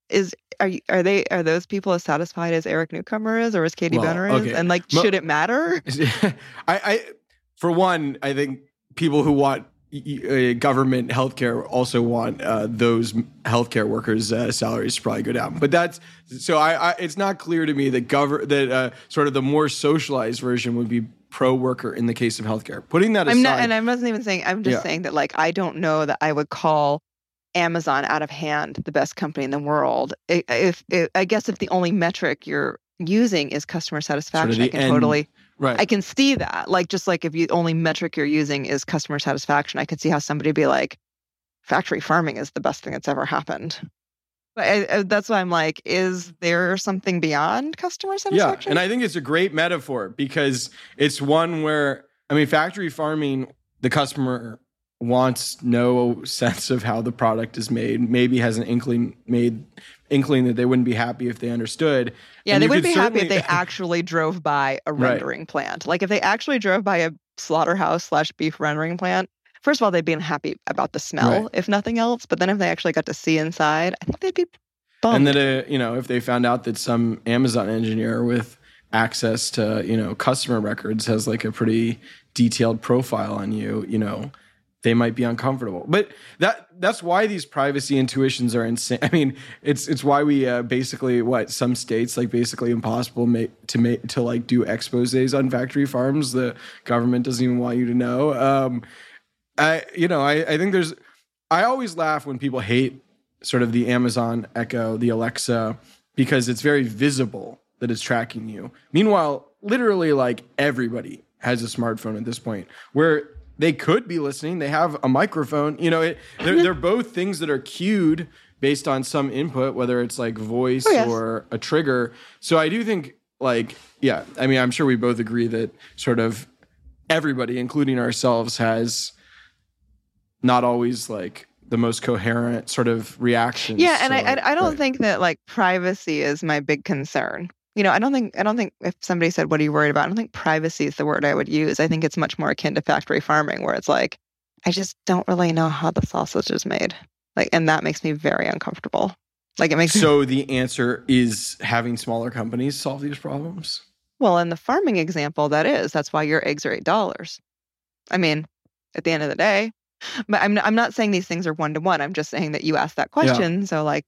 is are you are they are those people as satisfied as Eric Newcomer is or as Katie Well, Benner is? okay. And like, Mo- should it matter? I, I, for one, I think people who want uh, government healthcare also want uh, those healthcare workers' uh, salaries to probably go down. But that's so. I, I it's not clear to me that govern that uh, sort of the more socialized version would be pro worker in the case of healthcare. Putting that aside, I'm not, and I wasn't even saying. I'm just Yeah. saying that like I don't know that I would call Amazon out of hand the best company in the world. If, if I guess if the only metric you're using is customer satisfaction, I can end- totally right? I can see that. Like just like if you only metric you're using is customer satisfaction, I could see how somebody would be like, factory farming is the best thing that's ever happened. But I, I- that's why I'm like, is there something beyond customer satisfaction? yeah, satisfaction? and I think it's a great metaphor because it's one where I mean, factory farming, the customer wants no sense of how the product is made. Maybe has an inkling made inkling that they wouldn't be happy if they understood. yeah, And they wouldn't be happy if they actually drove by a Right. rendering plant. Like if they actually drove by a slaughterhouse slash beef rendering plant. First of all, they'd be unhappy about the smell, Right. if nothing else. But then if they actually got to see inside, I think they'd be bummed. and that uh, you know if they found out that some Amazon engineer with access to you know customer records has like a pretty detailed profile on you, you know, they might be uncomfortable. But that that's why these privacy intuitions are insane. I mean, it's it's why we uh, basically what some states like basically impossible ma- to make to like do exposés on factory farms. The government doesn't even want you to know. Um, I you know I I think there's I always laugh when people hate sort of the Amazon Echo, the Alexa because it's very visible that it's tracking you. Meanwhile, literally like everybody has a smartphone at this point where they could be listening. They have a microphone. You know, it, they're, they're both things that are cued based on some input, whether it's like voice Oh, yes. or a trigger. So I do think, like, yeah, I mean, I'm sure we both agree that sort of everybody, including ourselves, has not always like the most coherent sort of reactions. Yeah, and I So, I, I don't right. think that like privacy is my big concern. You know, I don't think I don't think if somebody said, "What are you worried about?" I don't think privacy is the word I would use. I think it's much more akin to factory farming, where it's like, I just don't really know how the sausage is made, like, and that makes me very uncomfortable. Like, it makes me So the answer is having smaller companies solve these problems. well in the farming example. That is that's why your eggs are eight dollars. I mean, at the end of the day, but I'm I'm not saying these things are one to one. I'm just saying that you asked that question, so like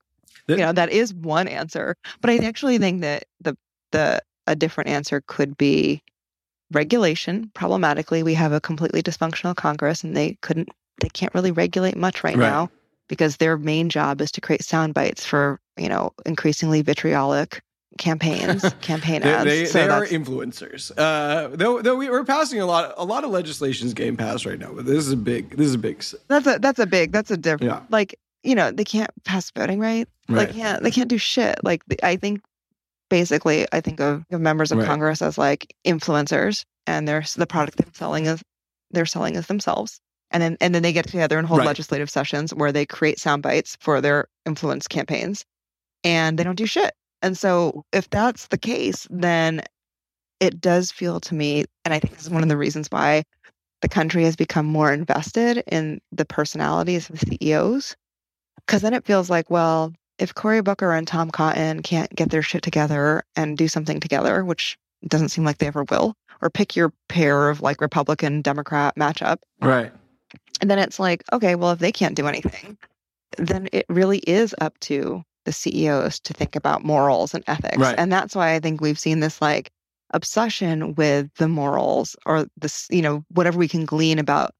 you know that is one answer but i actually think that the the a different answer could be regulation problematically we have a completely dysfunctional congress and they couldn't they can't really regulate much right, Right. now because their main job is to create sound bites for you know increasingly vitriolic campaigns campaign ads they, so they are influencers. Uh, though, though we, we're passing a lot, a lot of legislation's getting passed right now. But this is a big, this is a big. that's a that's a big that's a different Yeah. like you know they can't pass voting rights Right. They can't. They can't do shit. Like I think, basically, I think of, of members of Right. Congress as like influencers, and they're the product they're selling is they're selling as themselves. And then and then they get together and hold Right. legislative sessions where they create sound bites for their influence campaigns, and they don't do shit. And so, if that's the case, then it does feel to me, and I think this is one of the reasons why the country has become more invested in the personalities of CEOs. Because then it feels like, well, if Cory Booker and Tom Cotton can't get their shit together and do something together, which doesn't seem like they ever will, or pick your pair of like Republican Democrat matchup, Right. and then it's like, okay, well, if they can't do anything, then it really is up to the CEOs to think about morals and ethics. Right. And that's why I think we've seen this like obsession with the morals or this, you know, whatever we can glean about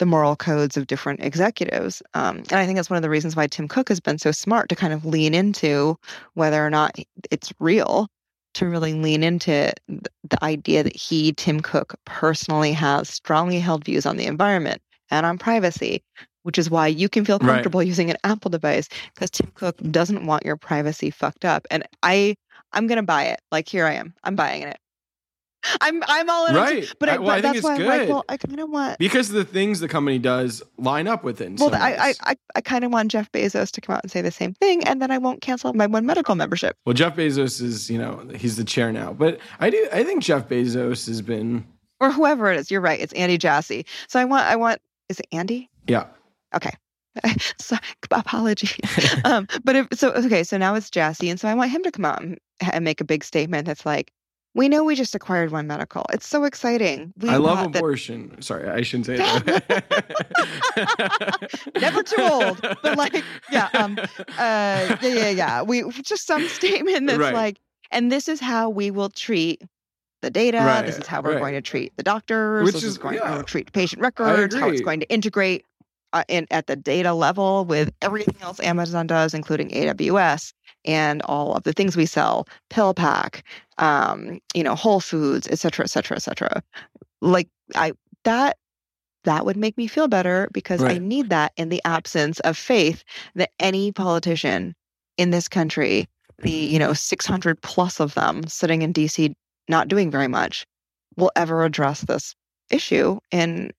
the moral codes of different executives. Um, and I think that's one of the reasons why Tim Cook has been so smart to kind of lean into whether or not it's real, to really lean into the idea that he, Tim Cook, personally has strongly held views on the environment and on privacy, which is why you can feel Right. comfortable using an Apple device because Tim Cook doesn't want your privacy fucked up. And I, I'm gonna buy it. Like here I am. I'm buying it. I'm I'm all in. it. Right. But, I, I- but I think that's it's why I'm like, good. well, I kind of want. Because the things the company does line up with it. Well, I, I. I, I kind of want Jeff Bezos to come out and say the same thing, and then I won't cancel my one medical membership. well, Jeff Bezos is, you know, he's the chair now. But I do, I think Jeff Bezos has been, Or whoever it is. You're right. It's Andy Jassy. So I want, I want, is it Andy? yeah. Okay. so, apology. um, but if, so, okay, so now it's Jassy. And so I want him to come out and, and make a big statement that's like, we know we just acquired one medical. It's so exciting. We I love that- abortion. Sorry, I shouldn't say that. Never too old, but like, yeah, um, uh, yeah, yeah, yeah. We just some statement that's Right. like, and this is how we will treat the data. This is how we're right. going to treat the doctors. Which this is- is going yeah. to treat patient records. How it's going to integrate uh, in at the data level with everything else Amazon does, including AWS and all of the things we sell, PillPack, um, you know, Whole Foods, et cetera, et cetera, et cetera. Like I that that would make me feel better because I need that in the absence of faith that any politician in this country, the you know 600 plus of them sitting in DC not doing very much, will ever address this issue in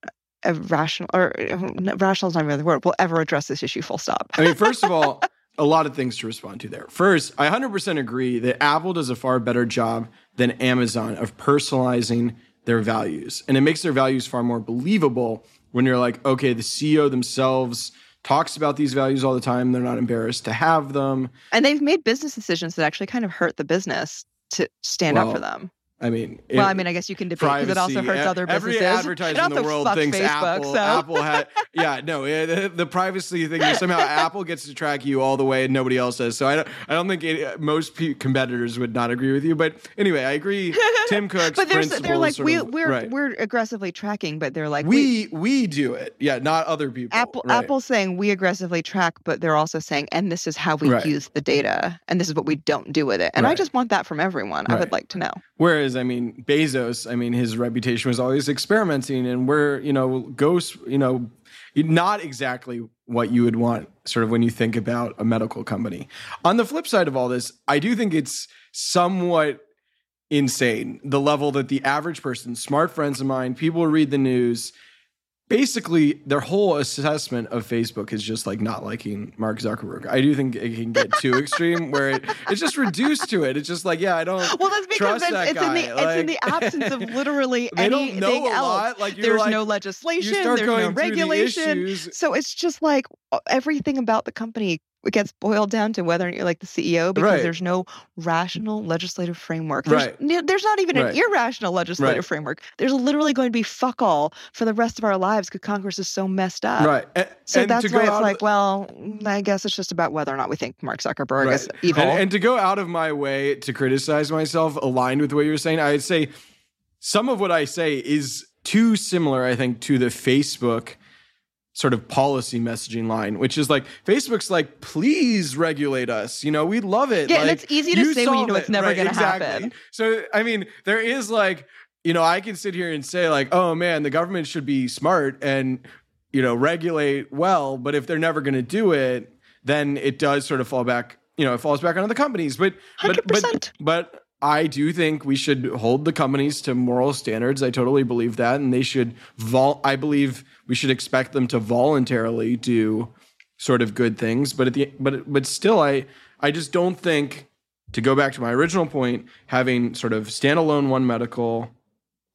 a rational or uh, rational is not really the word. Will ever address this issue? Full stop. I mean, first of all, a lot of things to respond to there. First, I 100% agree that Apple does a far better job than Amazon of personalizing their values. And it makes their values far more believable when you're like, okay, the CEO themselves talks about these values all the time. They're not embarrassed to have them. And they've made business decisions that actually kind of hurt the business to stand up for them. I mean, well, I mean, I guess you can debate because it also hurts other Every businesses. advertiser in the world thinks Facebook, Apple. so- Apple had, yeah, no, eh, the, privacy thing. Is somehow Apple gets to track you all the way, and nobody else does. So I don't, I don't think it, most pe- competitors would not agree with you. But anyway, I agree. Tim Cook's but they're, they're like we of- we're right. we're aggressively tracking, but they're like we, we we do it, yeah, not other people. Apple right. Apple's saying we aggressively track, but they're also saying, and this is how we Right. use the data, and this is what we don't do with it. And I just want that from everyone. I would like to know. Whereas, I mean, Bezos, I mean, his reputation was always experimenting, and we're, you know, ghosts, you know, not exactly what you would want, sort of when you think about a medical company. On the flip side of all this, I do think it's somewhat insane the level that the average person, smart friends of mine, people who read the news, basically their whole assessment of Facebook is just like not liking Mark Zuckerberg. I do think it can get too extreme where it, it's just reduced to it. It's just like, yeah, I don't. Well, that's because Trust it's, that it's in the guy, it's in the absence of literally anything else. lot. Like There's like, no legislation. There's no through the regulation. So it's just like uh, everything about the company it gets boiled down to whether you're like the CEO because Right. there's no rational legislative framework. There's, Right. there's not even Right. an irrational legislative Right. framework. There's literally going to be fuck all for the rest of our lives because Congress is so messed up. right. And, So and that's why it's like, the- well, mm, I guess it's just about whether or not we think Mark Zuckerberg is evil. And, and to go out of my way to criticize myself, aligned with what you're saying, I'd say some of what I say is too similar, I think, to the Facebook sort of policy messaging line, which is like Facebook's like, please regulate us. You know, we love it. Yeah, and it's easy to say when you know it's never Right, gonna exactly. happen. So I mean, there is like, you know, I can sit here and say like, oh man, the government should be smart and you know regulate well, but if they're never going to do it, then it does sort of fall back. You know, it falls back onto the companies. But but but 100%. but I do think we should hold the companies to moral standards. I totally believe that, and they should. Vol- I believe we should expect them to voluntarily do sort of good things. But at the but but still, I I just don't think. To go back to my original point, having sort of standalone one medical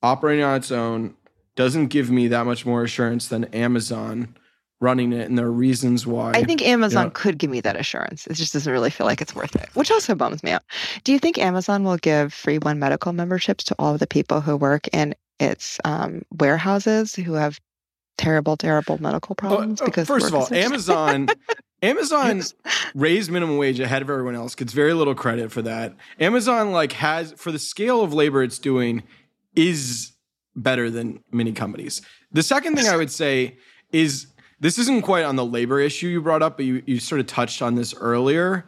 operating on its own doesn't give me that much more assurance than Amazon running it, and there are reasons why. I think Amazon Yeah. could give me that assurance. It just doesn't really feel like it's worth it, which also bums me out. Do you think Amazon will give free One Medical memberships to all of the people who work in its um, warehouses who have terrible, terrible medical problems? oh, because first of all, Amazon Amazon raised minimum wage ahead of everyone else. Gets very little credit for that. Amazon like has for the scale of labor it's doing is better than many companies. The second thing I would say is this isn't quite on the labor issue you brought up, but you, you sort of touched on this earlier.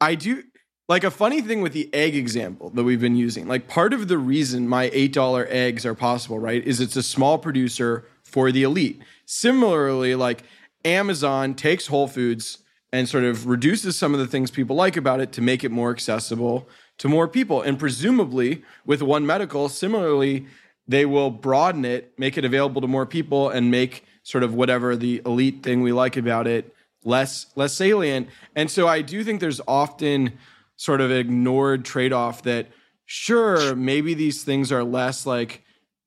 I do like a funny thing with the egg example that we've been using. Like part of the reason my $8 eggs are possible, right, is it's a small producer for the elite. Similarly, like Amazon takes Whole Foods and sort of reduces some of the things people like about it to make it more accessible to more people. And presumably with One Medical, similarly, they will broaden it, make it available to more people, and make sort of whatever the elite thing we like about it less less salient. And so I do think there's often sort of ignored trade-off that sure, maybe these things are less like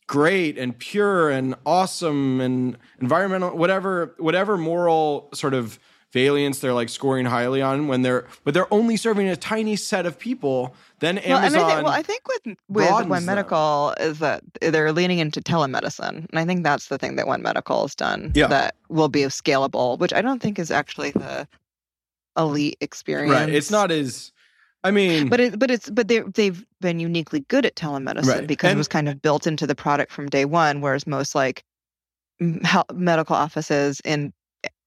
great and pure and awesome and environmental whatever whatever moral sort of valiance they're like scoring highly on when they're but they're only serving a tiny set of people then Amazon. Well, and I think, well, I think with with One them. Medical is that they're leaning into telemedicine, and I think that's the thing that One Medical has done Yeah. that will be scalable, which I don't think is actually the elite experience. right it's not as i mean But it, but it's but they they've been uniquely good at telemedicine Right. because And- it was kind of built into the product from day one. Whereas most like medical offices in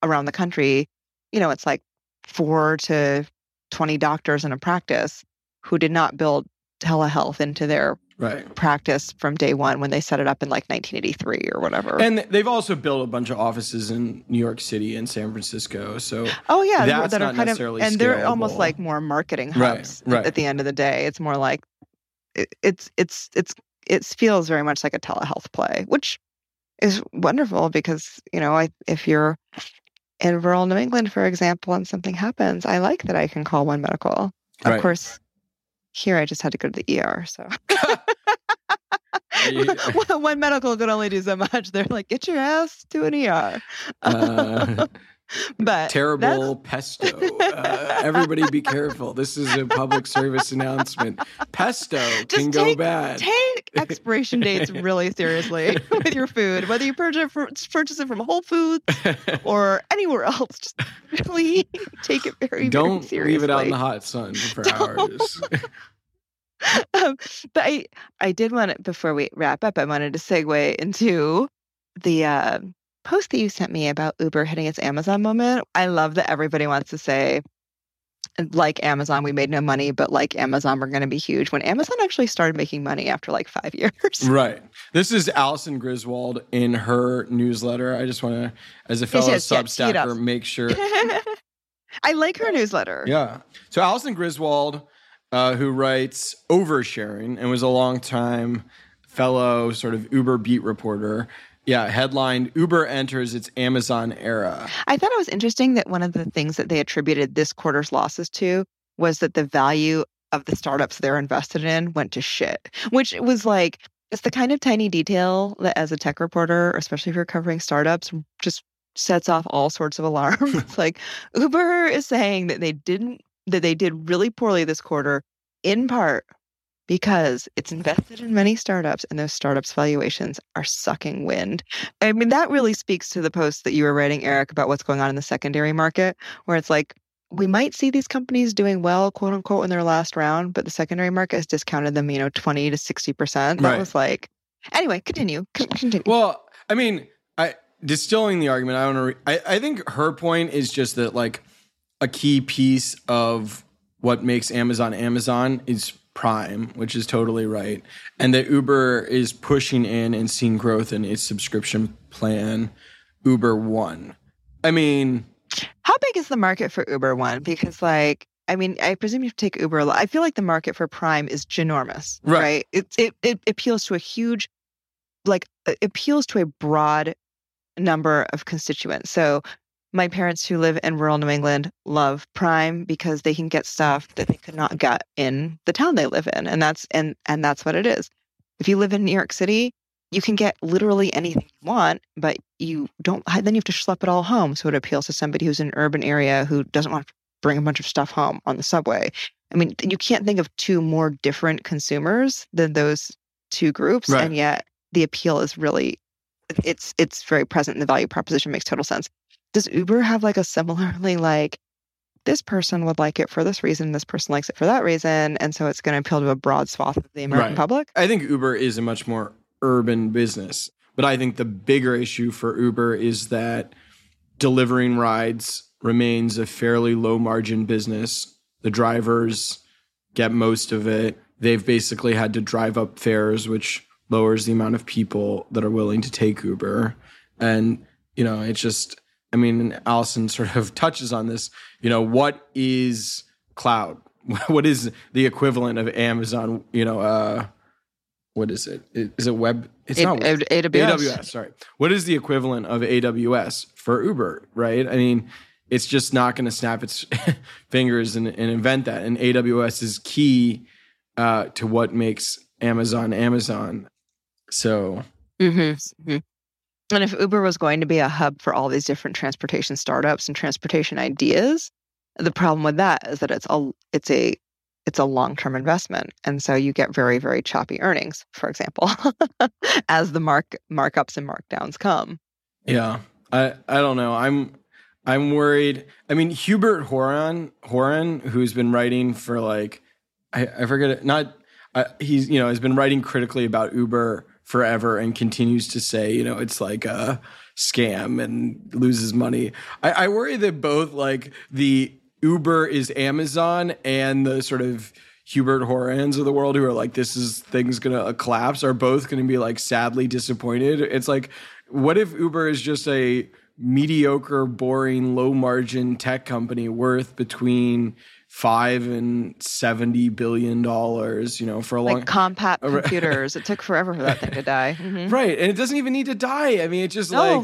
around the country, you know, it's like four to twenty doctors in a practice who did not build telehealth into their right practice from day one when they set it up in like 1983 or whatever. and they've also built a bunch of offices in new york city and san francisco so oh yeah, that's that are not kind of necessarily and they're almost like more marketing Right, hubs right. at the end of the day. It's more like it, it's it's it's it feels very much like a telehealth play, which is wonderful because you know I, if you're in rural New England, for example, and something happens, I like that I can call One Medical. Of course, here I just had to go to the ER, so. you- One Medical could only do so much. They're like, get your ass to an ER. uh, but terrible pesto. Uh, everybody be careful. This is a public service announcement. Pesto Just can go take- bad. Take expiration dates really seriously with your food, whether you purchase purchase it from Whole Foods or anywhere else. Just really take it very, seriously. Don't very seriously. leave it out in the hot sun for hours. um, but I, I did want to, before we wrap up, I wanted to segue into the uh, post that you sent me about Uber hitting its Amazon moment. I love that everybody wants to say, like Amazon, we made no money, but like Amazon, we're going to be huge. When Amazon actually started making money after like five years. right. This is Alison Griswold in her newsletter. I just want to, as a fellow yes, yeah, tee it. Substacker, make sure I like her newsletter. Yeah. So Alison Griswold, uh, who writes Oversharing and was a longtime fellow sort of Uber beat reporter. Yeah, headlined Uber enters its Amazon era. I thought it was interesting that one of the things that they attributed this quarter's losses to was that the value of the startups they're invested in went to shit, which was like, it's the kind of tiny detail that as a tech reporter, especially if you're covering startups, just sets off all sorts of alarms. like Uber is saying that they didn't, that they did really poorly this quarter in part because it's invested in many startups and those startups valuations are sucking wind. I mean, that really speaks to the post that you were writing, Eric, about what's going on in the secondary market, where it's like, we might see these companies doing well, quote unquote, in their last round, but the secondary market has discounted them, you know, 20 to 60%. That Right. was like, anyway, continue. Continue. Well, I mean, I distilling the argument. I don't know. I, I think her point is just that like a key piece of what makes Amazon Amazon is Prime, which is totally right, and that Uber is pushing in and seeing growth in its subscription plan, Uber One. I mean, How big is the market for Uber One? Because, like, I mean, I presume you take Uber a lot. I feel like the market for Prime is ginormous, Right. right? It, it, it appeals to a huge, like, it appeals to a broad number of constituents. So, my parents who live in rural New England love Prime because they can get stuff that they could not get in the town they live in, and that's and and that's what it is. If you live in New York City, you can get literally anything you want, but you don't. Then you have to schlep it all home. So it appeals to somebody who's in an urban area who doesn't want to bring a bunch of stuff home on the subway. I mean, you can't think of two more different consumers than those two groups, Right. and yet the appeal is really it's it's very present and the value proposition makes total sense. Does Uber have like a similarly like this person would like it for this reason, this person likes it for that reason, and so it's going to appeal to a broad swath of the American Right. public? I think Uber is a much more urban business. But I think the bigger issue for Uber is that delivering rides remains a fairly low margin business. The drivers get most of it. They've basically had to drive up fares, which lowers the amount of people that are willing to take Uber. And, you know, it's just, I mean, Alison sort of touches on this, you know, what is cloud? What is the equivalent of Amazon, you know, uh, what is it? Is it web? It's not A- AWS. AWS. Sorry. What is the equivalent of AWS for Uber? Right. I mean, it's just not going to snap its fingers and, and invent that. And AWS is key uh, to what makes Amazon Amazon. So Mm-hmm. And if Uber was going to be a hub for all these different transportation startups and transportation ideas, the problem with that is that it's a it's a it's a long-term investment, and so you get very very choppy earnings. For example, as the mark markups and markdowns come. yeah, I I don't know. I'm I'm worried. I mean, Hubert Horan Horan, who's been writing for like I, I forget it. Not uh, he's you know has been writing critically about Uber forever and continues to say you know it's like a scam and loses money. I, I worry that both like the Uber is Amazon and the sort of Hubert Horans of the world who are like this is things gonna collapse are both gonna be like sadly disappointed. It's like what if Uber is just a mediocre, boring, low margin tech company worth between five and seventy billion dollars, you know, for a long Like Compaq computers, it took forever for that thing to die. Mhm. right, and it doesn't even need to die. I mean, it's just No,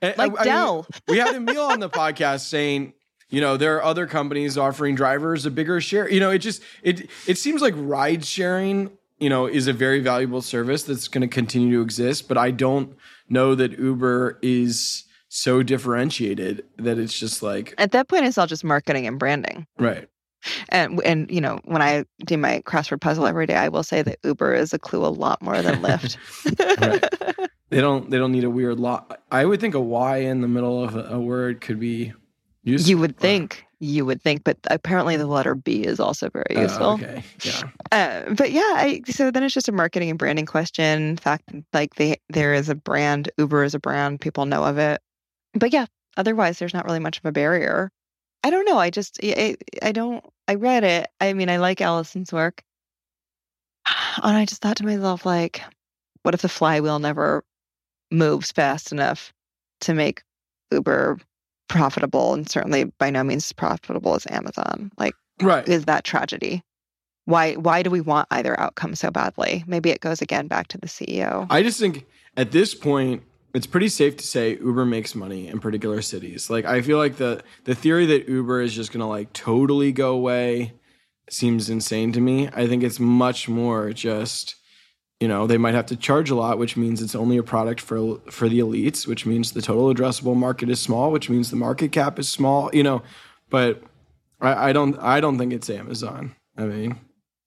like like I- I mean, Dell. we had Emil on the podcast saying, you know, there are other companies offering drivers a bigger share. You know, it just it it seems like ride sharing, you know, is a very valuable service that's going to continue to exist, but I don't know that Uber is so differentiated that it's just like At that point, it's all just marketing and branding. right. And and you know, when I do my crossword puzzle every day, I will say that Uber is a clue a lot more than Lyft. They don't they don't need a weird lot. I would think a Y in the middle of a, a word could be useful. you would think, you would think, but apparently the letter B is also very Oh, useful. okay. Yeah. Uh, but yeah, I, so then it's just a marketing and branding question. In fact, like they, there is a brand, Uber is a brand, people know of it. But yeah, otherwise, there's not really much of a barrier. I don't know. I just, I, I don't, I read it. I mean, I like Alison's work. And I just thought to myself, like, what if the flywheel never moves fast enough to make Uber profitable and certainly by no means as profitable as Amazon? Like, Right. is that tragedy? Why why do we want either outcome so badly? Maybe it goes again back to the CEO. I just think at this point, it's pretty safe to say Uber makes money in particular cities. Like I feel like the the theory that Uber is just gonna like totally go away seems insane to me. I think it's much more just you know they might have to charge a lot, which means it's only a product for for the elites, which means the total addressable market is small, which means the market cap is small. You know, but I, I don't I don't think it's Amazon. I mean,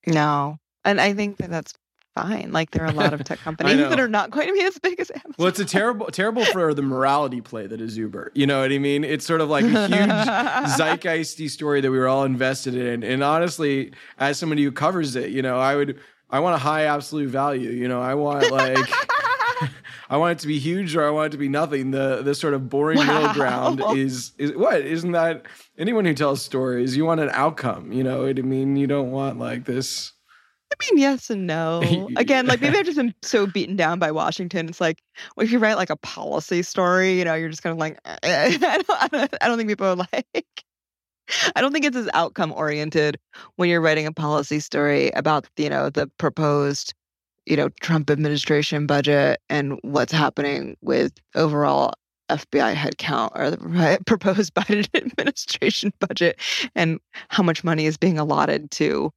No. And I think that that's fine. Like there are a lot of tech companies that are not going to be as big as Amazon. Well, it's a terrible, terrible for the morality play that is Uber. You know what I mean? It's sort of like a huge zeitgeisty story that we were all invested in. And honestly, as somebody who covers it, you know, I would, I want a high absolute value. You know, I want like, I want it to be huge or I want it to be nothing. The the sort of boring middle ground is is what isn't that? Anyone who tells stories, you want an outcome. You know what I mean? You don't want like this. I mean, yes and no. Again, like maybe I've just been so beaten down by Washington. It's like, well, if you write like a policy story, you know, you're just kind of like, eh, eh. I, don't, I, don't, I don't think people are like, I don't think it's as outcome oriented when you're writing a policy story about, you know, the proposed, you know, Trump administration budget and what's happening with overall FBI headcount or the proposed Biden administration budget and how much money is being allotted to,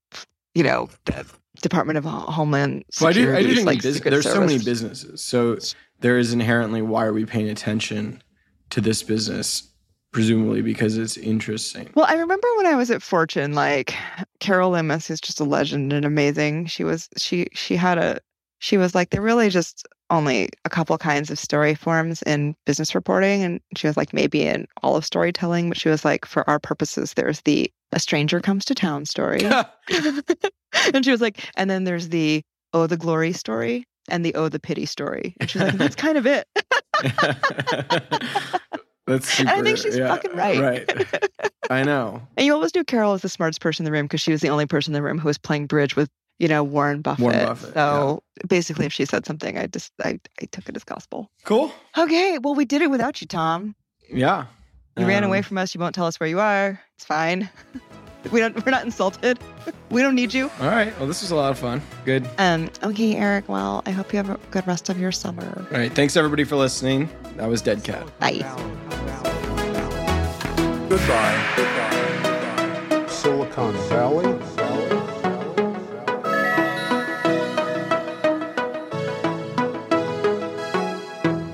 you know, the Department of Ho- Homeland Well, I do, Security. I do think like bus- there's so many businesses. So there is inherently why are we paying attention to this business? Presumably because it's interesting. Well, I remember when I was at Fortune, like Carol Loomis is just a legend and amazing. She was she she had a she was like there really just only a couple kinds of story forms in business reporting, and she was like maybe in all of storytelling, but she was like for our purposes, there's the a stranger comes to town story, and she was like, and then there's the oh the glory story and the oh the pity story, and she's like that's kind of it. That's super, And I think she's yeah, fucking right. Right. I know. And you always knew Carol was the smartest person in the room because she was the only person in the room who was playing bridge with, you know, Warren Buffett. Warren Buffett, so basically, if she said something, I just I, I took it as gospel. Cool. Okay, well, we did it without you, Tom. Yeah. You ran away Um, from us. You won't tell us where you are. It's fine. we don't. We're not insulted. we don't need you. All right. Well, this was a lot of fun. Good. Um. Okay, Eric. Well, I hope you have a good rest of your summer. All right. Thanks everybody for listening. That was Dead Cat. Bye. Goodbye. Goodbye. Silicon Valley.